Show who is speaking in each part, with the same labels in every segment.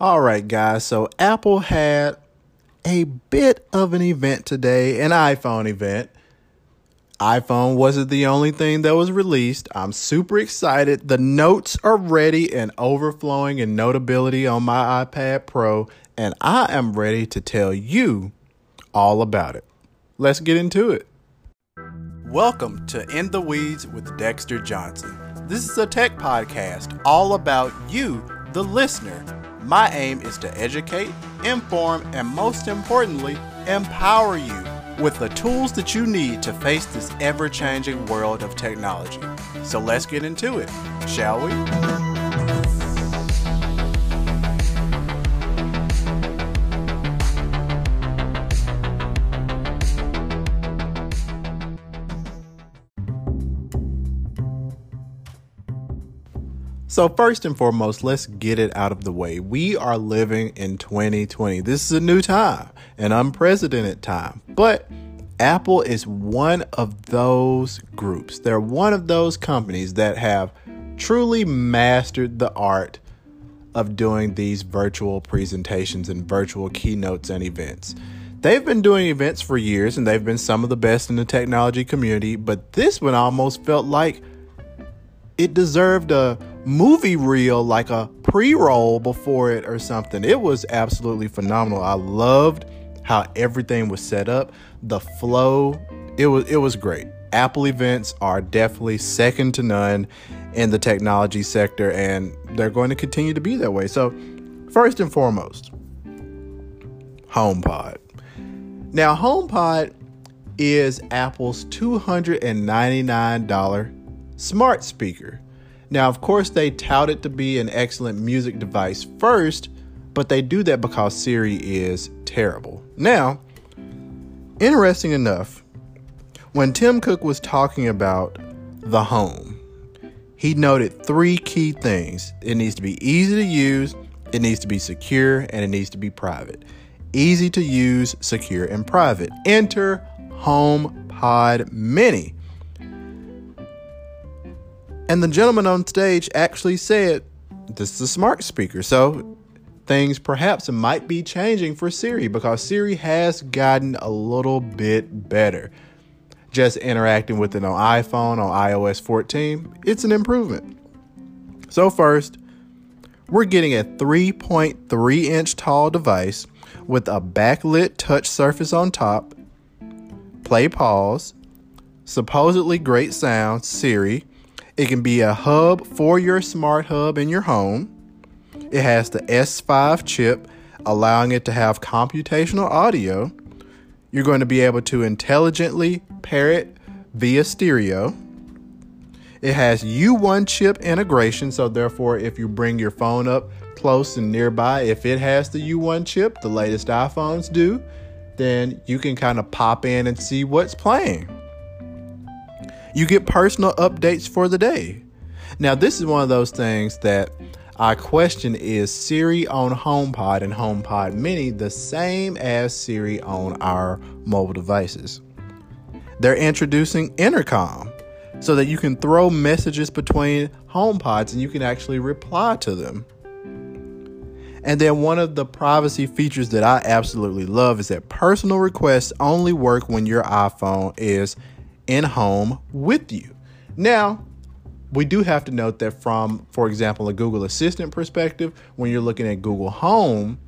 Speaker 1: All right, guys. So Apple had a bit of an event today, an iPhone event. iPhone wasn't the only thing that was released. I'm super excited. The notes are ready and overflowing in notability on my iPad Pro, and I am ready to tell you all about it. Let's get into it. Welcome to In the Weeds with Dexter Johnson. This is a tech podcast all about you, the listener my aim is to educate, inform, and most importantly, empower you with the tools that you need to face this ever changing world of technology. So let's get into it, shall we? So, first and foremost, let's get it out of the way. We are living in 2020. This is a new time, an unprecedented time. But Apple is one of those groups. They're one of those companies that have truly mastered the art of doing these virtual presentations and virtual keynotes and events. They've been doing events for years and they've been some of the best in the technology community, but this one almost felt like it deserved a movie reel, like a pre roll before it or something. It was absolutely phenomenal. I loved how everything was set up, the flow. It was it was great. Apple events are definitely second to none in the technology sector, and they're going to continue to be that way. So, first and foremost, HomePod. Now, HomePod is Apple's $299 smart speaker. Now, of course, they tout it to be an excellent music device first, but they do that because Siri is terrible. Now, interesting enough, when Tim Cook was talking about the home, he noted three key things it needs to be easy to use, it needs to be secure, and it needs to be private. Easy to use, secure, and private. Enter HomePod Mini. And the gentleman on stage actually said, This is a smart speaker. So things perhaps might be changing for Siri because Siri has gotten a little bit better. Just interacting with it on iPhone, on iOS 14, it's an improvement. So, first, we're getting a 3.3 inch tall device with a backlit touch surface on top, play pause, supposedly great sound, Siri, it can be a hub for your smart hub in your home. It has the S5 chip, allowing it to have computational audio. You're going to be able to intelligently pair it via stereo. It has U1 chip integration, so therefore, if you bring your phone up close and nearby, if it has the U1 chip, the latest iPhones do, then you can kind of pop in and see what's playing. You get personal updates for the day. Now, this is one of those things that I question is Siri on HomePod and HomePod Mini the same as Siri on our mobile devices? They're introducing intercom so that you can throw messages between HomePods and you can actually reply to them. And then one of the privacy features that I absolutely love is that personal requests only work when your iPhone is in home with you. Now, we do have to note that from, for example, a Google Assistant perspective, when you're looking at Google Home,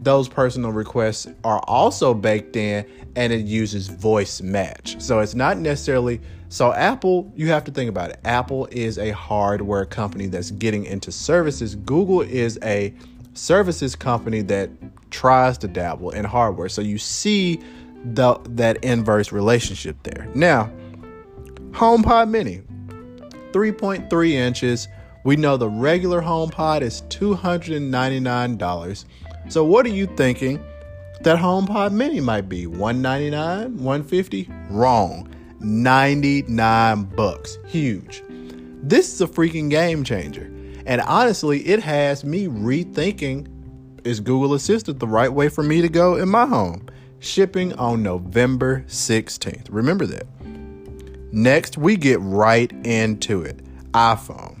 Speaker 1: those personal requests are also baked in and it uses voice match. So it's not necessarily so Apple, you have to think about it. Apple is a hardware company that's getting into services. Google is a services company that tries to dabble in hardware. So you see the, that inverse relationship there. Now, HomePod Mini, 3.3 inches. We know the regular HomePod is $299. So what are you thinking that HomePod Mini might be? 199? 150? Wrong. 99 bucks. Huge. This is a freaking game changer. And honestly, it has me rethinking is Google Assistant the right way for me to go in my home? Shipping on November 16th. Remember that. Next, we get right into it iPhone.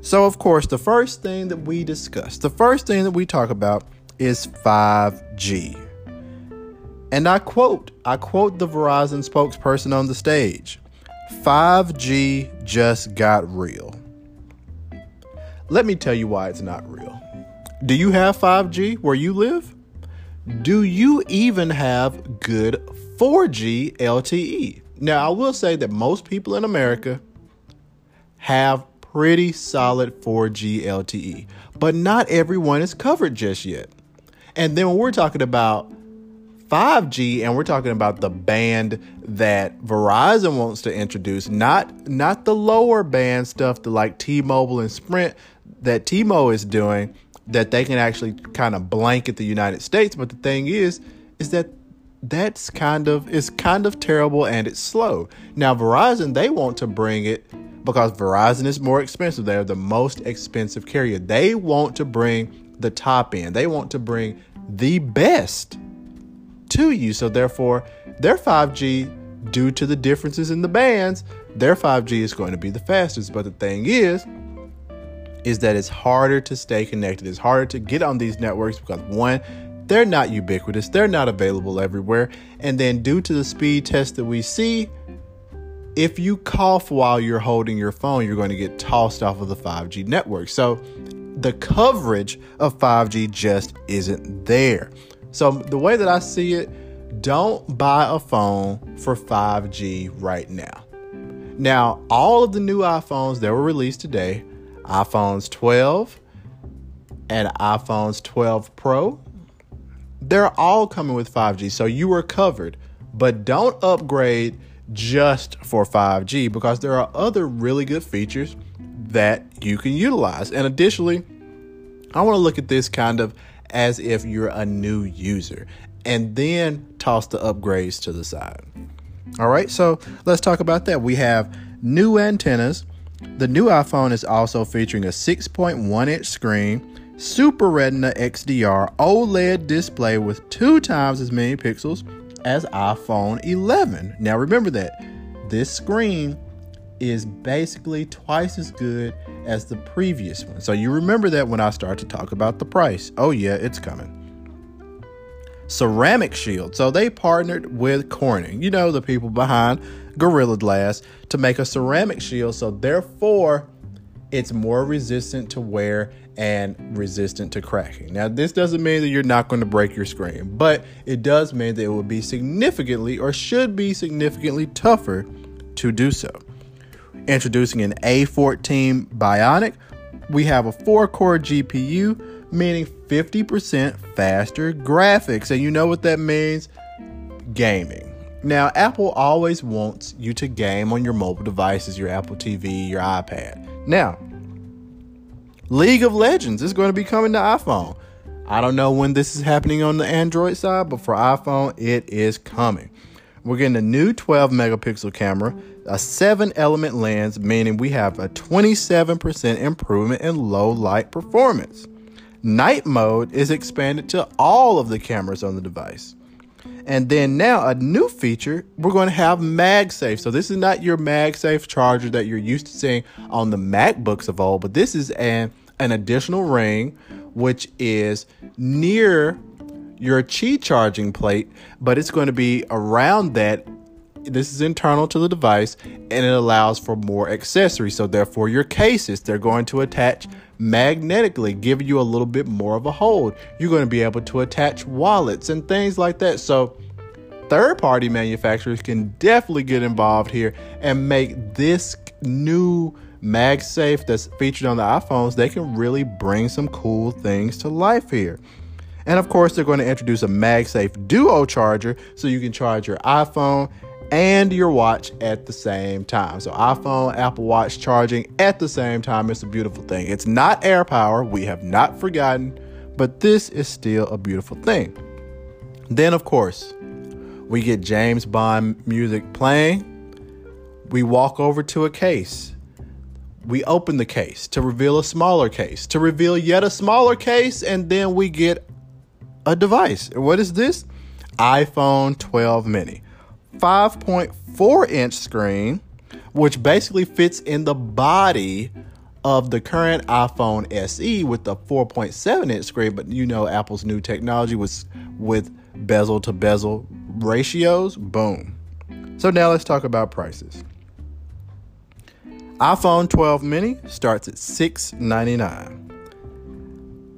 Speaker 1: So, of course, the first thing that we discuss, the first thing that we talk about is 5G. And I quote, I quote the Verizon spokesperson on the stage 5G just got real. Let me tell you why it's not real. Do you have 5G where you live? Do you even have good 4G LTE? Now, I will say that most people in America have pretty solid 4G LTE, but not everyone is covered just yet. And then when we're talking about 5G and we're talking about the band that Verizon wants to introduce, not not the lower band stuff that like T-Mobile and Sprint that T-Mobile is doing that they can actually kind of blanket the United States, but the thing is is that that's kind of is kind of terrible and it's slow. Now Verizon they want to bring it because Verizon is more expensive. They're the most expensive carrier. They want to bring the top end. They want to bring the best to you. So therefore, their 5G, due to the differences in the bands, their 5G is going to be the fastest. But the thing is, is that it's harder to stay connected. It's harder to get on these networks because one, they're not ubiquitous, they're not available everywhere. And then due to the speed test that we see, if you cough while you're holding your phone, you're going to get tossed off of the 5G network. So the coverage of 5G just isn't there. So the way that I see it, don't buy a phone for 5G right now. Now, all of the new iPhones that were released today, iPhones 12 and iPhones 12 Pro, they're all coming with 5G. So you are covered, but don't upgrade just for 5G because there are other really good features that you can utilize. And additionally, I want to look at this kind of as if you're a new user and then toss the upgrades to the side. All right, so let's talk about that. We have new antennas. The new iPhone is also featuring a 6.1 inch screen, Super Retina XDR OLED display with two times as many pixels as iPhone 11. Now remember that this screen is basically twice as good as the previous one. So you remember that when I start to talk about the price. Oh, yeah, it's coming. Ceramic Shield. So they partnered with Corning, you know, the people behind Gorilla Glass, to make a ceramic shield. So therefore, it's more resistant to wear and resistant to cracking. Now, this doesn't mean that you're not going to break your screen, but it does mean that it will be significantly or should be significantly tougher to do so introducing an A14 Bionic. We have a 4 core GPU, meaning 50% faster graphics. And you know what that means? Gaming. Now, Apple always wants you to game on your mobile devices, your Apple TV, your iPad. Now, League of Legends is going to be coming to iPhone. I don't know when this is happening on the Android side, but for iPhone, it is coming. We're getting a new 12 megapixel camera, a 7 element lens, meaning we have a 27% improvement in low light performance. Night mode is expanded to all of the cameras on the device. And then now a new feature, we're going to have MagSafe. So this is not your MagSafe charger that you're used to seeing on the MacBooks of old, but this is an an additional ring which is near your Qi charging plate, but it's going to be around that. This is internal to the device and it allows for more accessories. So, therefore, your cases, they're going to attach magnetically, giving you a little bit more of a hold. You're going to be able to attach wallets and things like that. So, third party manufacturers can definitely get involved here and make this new MagSafe that's featured on the iPhones, they can really bring some cool things to life here. And of course, they're going to introduce a MagSafe Duo charger so you can charge your iPhone and your watch at the same time. So, iPhone, Apple Watch charging at the same time. It's a beautiful thing. It's not AirPower, we have not forgotten, but this is still a beautiful thing. Then, of course, we get James Bond music playing. We walk over to a case. We open the case to reveal a smaller case, to reveal yet a smaller case, and then we get a device. What is this? iPhone 12 mini. 5.4 inch screen, which basically fits in the body of the current iPhone SE with the 4.7 inch screen, but you know Apple's new technology was with bezel to bezel ratios. Boom. So now let's talk about prices. iPhone 12 mini starts at $699.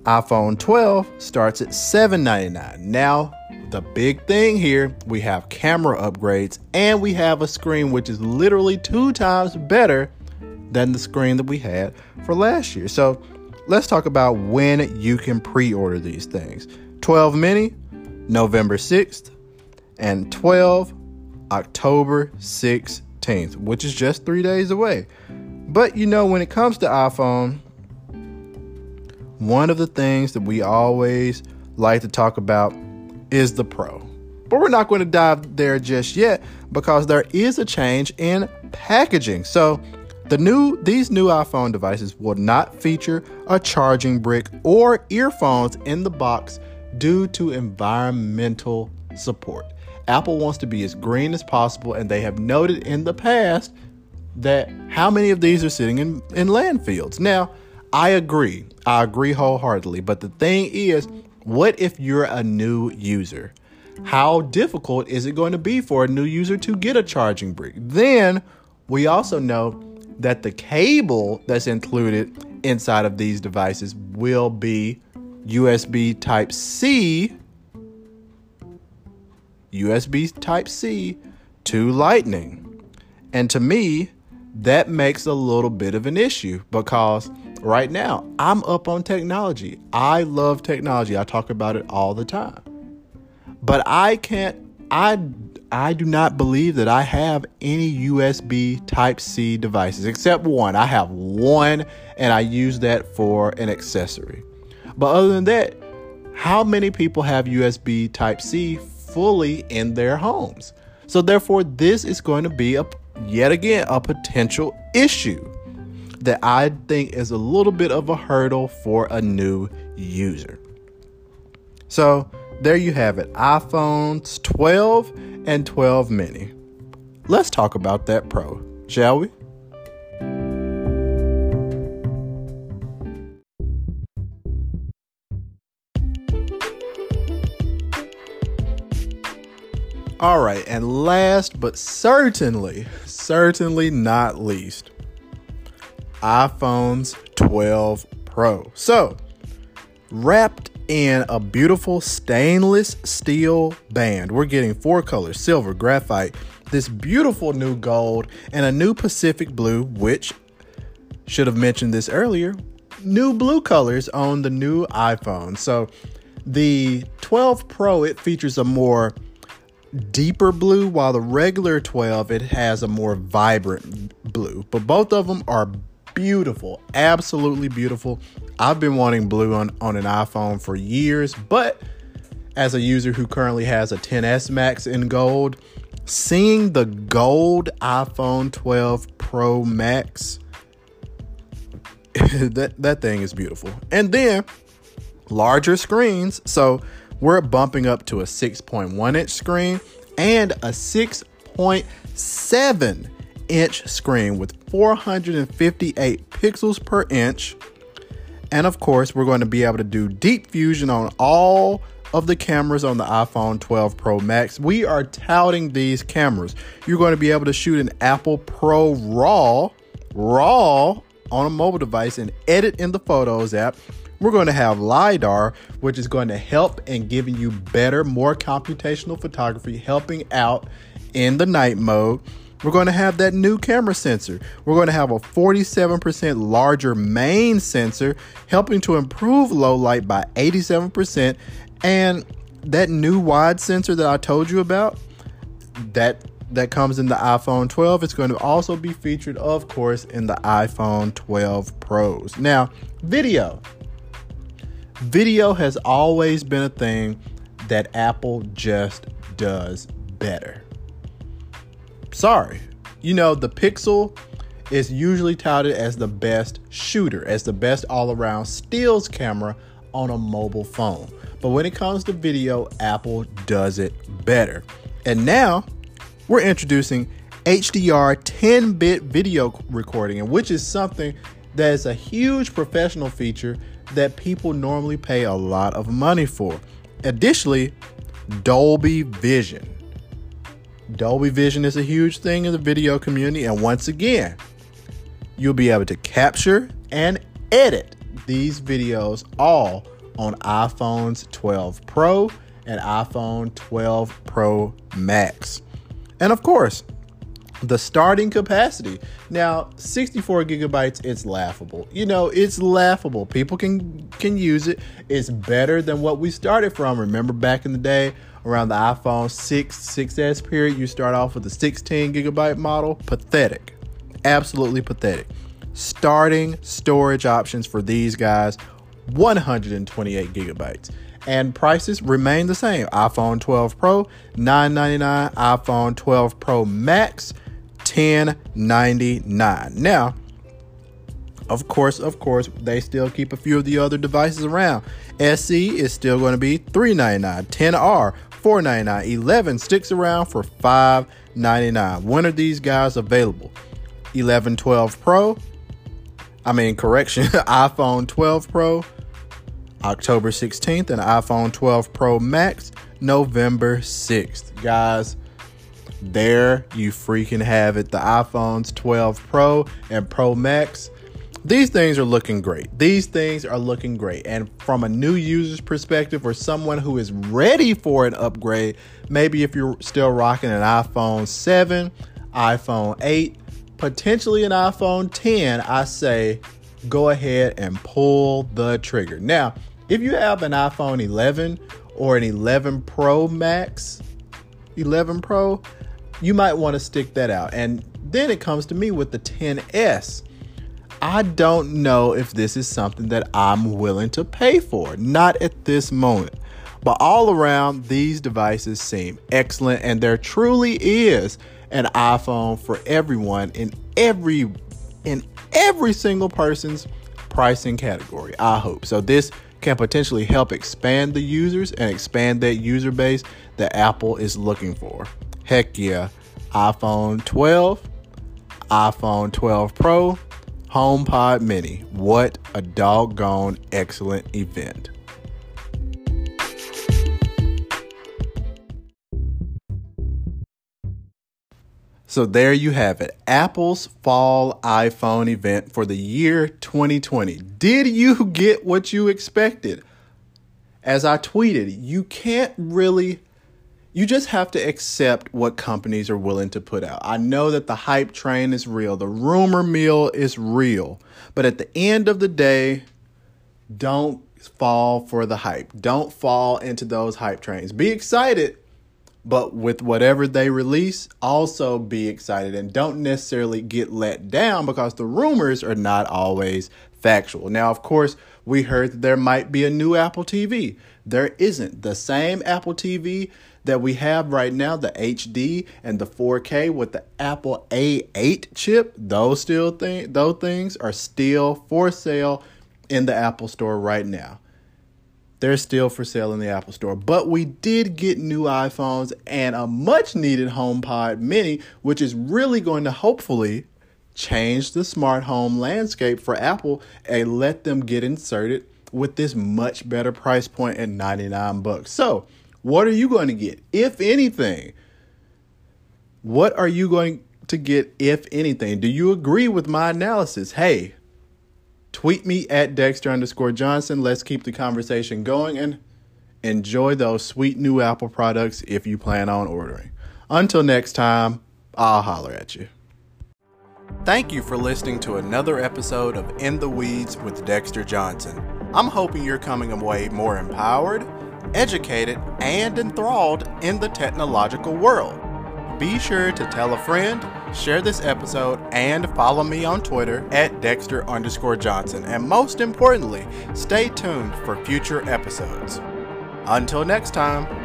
Speaker 1: iPhone 12 starts at 799. Now, the big thing here, we have camera upgrades and we have a screen which is literally two times better than the screen that we had for last year. So, let's talk about when you can pre-order these things. 12 mini November 6th and 12 October 16th, which is just 3 days away. But you know when it comes to iPhone, one of the things that we always like to talk about is the Pro. But we're not going to dive there just yet because there is a change in packaging. So, the new these new iPhone devices will not feature a charging brick or earphones in the box due to environmental support. Apple wants to be as green as possible and they have noted in the past that how many of these are sitting in, in landfills. Now, I agree. I agree wholeheartedly, but the thing is, what if you're a new user? How difficult is it going to be for a new user to get a charging brick? Then we also know that the cable that's included inside of these devices will be USB Type C, USB Type C to Lightning. And to me, that makes a little bit of an issue because right now I'm up on technology. I love technology. I talk about it all the time. But I can't I I do not believe that I have any USB Type C devices except one. I have one and I use that for an accessory. But other than that, how many people have USB Type C fully in their homes? So therefore this is going to be a yet again a potential issue that I think is a little bit of a hurdle for a new user. So there you have it iPhones 12 and 12 mini. Let's talk about that Pro, shall we? All right, and last but certainly, certainly not least, iPhones 12 Pro. So, wrapped in a beautiful stainless steel band. We're getting four colors silver, graphite, this beautiful new gold, and a new Pacific blue, which should have mentioned this earlier. New blue colors on the new iPhone. So the 12 Pro it features a more deeper blue while the regular 12 it has a more vibrant blue. But both of them are beautiful, absolutely beautiful. I've been wanting blue on, on an iPhone for years, but as a user who currently has a 10s Max in gold, seeing the gold iPhone 12 Pro Max, that, that thing is beautiful. And then larger screens. So we're bumping up to a 6.1 inch screen and a 6.7 inch screen with 458 pixels per inch. And of course, we're going to be able to do deep fusion on all of the cameras on the iPhone 12 Pro Max. We are touting these cameras. You're going to be able to shoot an Apple ProRAW, RAW on a mobile device and edit in the Photos app. We're going to have LiDAR, which is going to help in giving you better, more computational photography, helping out in the night mode. We're going to have that new camera sensor. We're going to have a 47% larger main sensor, helping to improve low light by 87%. And that new wide sensor that I told you about, that that comes in the iPhone 12, it's going to also be featured, of course, in the iPhone 12 Pros. Now, video. Video has always been a thing that Apple just does better sorry. You know, the Pixel is usually touted as the best shooter, as the best all around stills camera on a mobile phone. But when it comes to video, Apple does it better. And now we're introducing HDR 10 bit video recording, which is something That is a huge professional feature that people normally pay a lot of money for. Additionally, Dolby Vision. Dolby Vision is a huge thing in the video community, and once again, you'll be able to capture and edit these videos all on iPhones 12 Pro and iPhone 12 Pro Max. And of course, the starting capacity. Now, 64 gigabytes, it's laughable. You know, it's laughable. People can can use it. It's better than what we started from. Remember back in the day around the iPhone 6, 6S period, you start off with the 16 gigabyte model. Pathetic. Absolutely pathetic. Starting storage options for these guys 128 gigabytes and prices remain the same. iPhone 12 Pro 999, iPhone 12 Pro Max 1099. Now, of course, of course, they still keep a few of the other devices around. SE is still going to be 399, 10R 499, 11 sticks around for 599. When are these guys available? 11 12 Pro, I mean, correction, iPhone 12 Pro, October 16th, and iPhone 12 Pro Max, November 6th. Guys, there you freaking have it. The iPhones 12 Pro and Pro Max. These things are looking great. These things are looking great. And from a new user's perspective or someone who is ready for an upgrade, maybe if you're still rocking an iPhone 7, iPhone 8, potentially an iPhone 10, I say go ahead and pull the trigger. Now, if you have an iPhone 11 or an 11 Pro Max, 11 Pro, you might want to stick that out. And then it comes to me with the 10S. I don't know if this is something that I'm willing to pay for. Not at this moment. But all around, these devices seem excellent, and there truly is an iPhone for everyone in every in every single person's pricing category. I hope. So this can potentially help expand the users and expand that user base that Apple is looking for. Heck yeah. iPhone 12, iPhone 12 Pro, HomePod Mini. What a doggone excellent event. So there you have it. Apple's fall iPhone event for the year 2020. Did you get what you expected? As I tweeted, you can't really you just have to accept what companies are willing to put out. I know that the hype train is real, the rumor mill is real, but at the end of the day, don't fall for the hype. Don't fall into those hype trains. Be excited, but with whatever they release, also be excited and don't necessarily get let down because the rumors are not always factual. Now, of course, we heard that there might be a new Apple TV. There isn't. The same Apple TV that we have right now, the HD and the 4K with the Apple A8 chip, those still thing those things are still for sale in the Apple Store right now. They're still for sale in the Apple Store. But we did get new iPhones and a much needed HomePod Mini, which is really going to hopefully change the smart home landscape for Apple and let them get inserted with this much better price point at 99 bucks. So, what are you going to get if anything? What are you going to get if anything? Do you agree with my analysis? Hey, Tweet me at Dexter underscore Johnson. Let's keep the conversation going and enjoy those sweet new Apple products if you plan on ordering. Until next time, I'll holler at you. Thank you for listening to another episode of In the Weeds with Dexter Johnson. I'm hoping you're coming away more empowered, educated, and enthralled in the technological world. Be sure to tell a friend share this episode, and follow me on Twitter at Dexter underscore Johnson. And most importantly, stay tuned for future episodes. Until next time.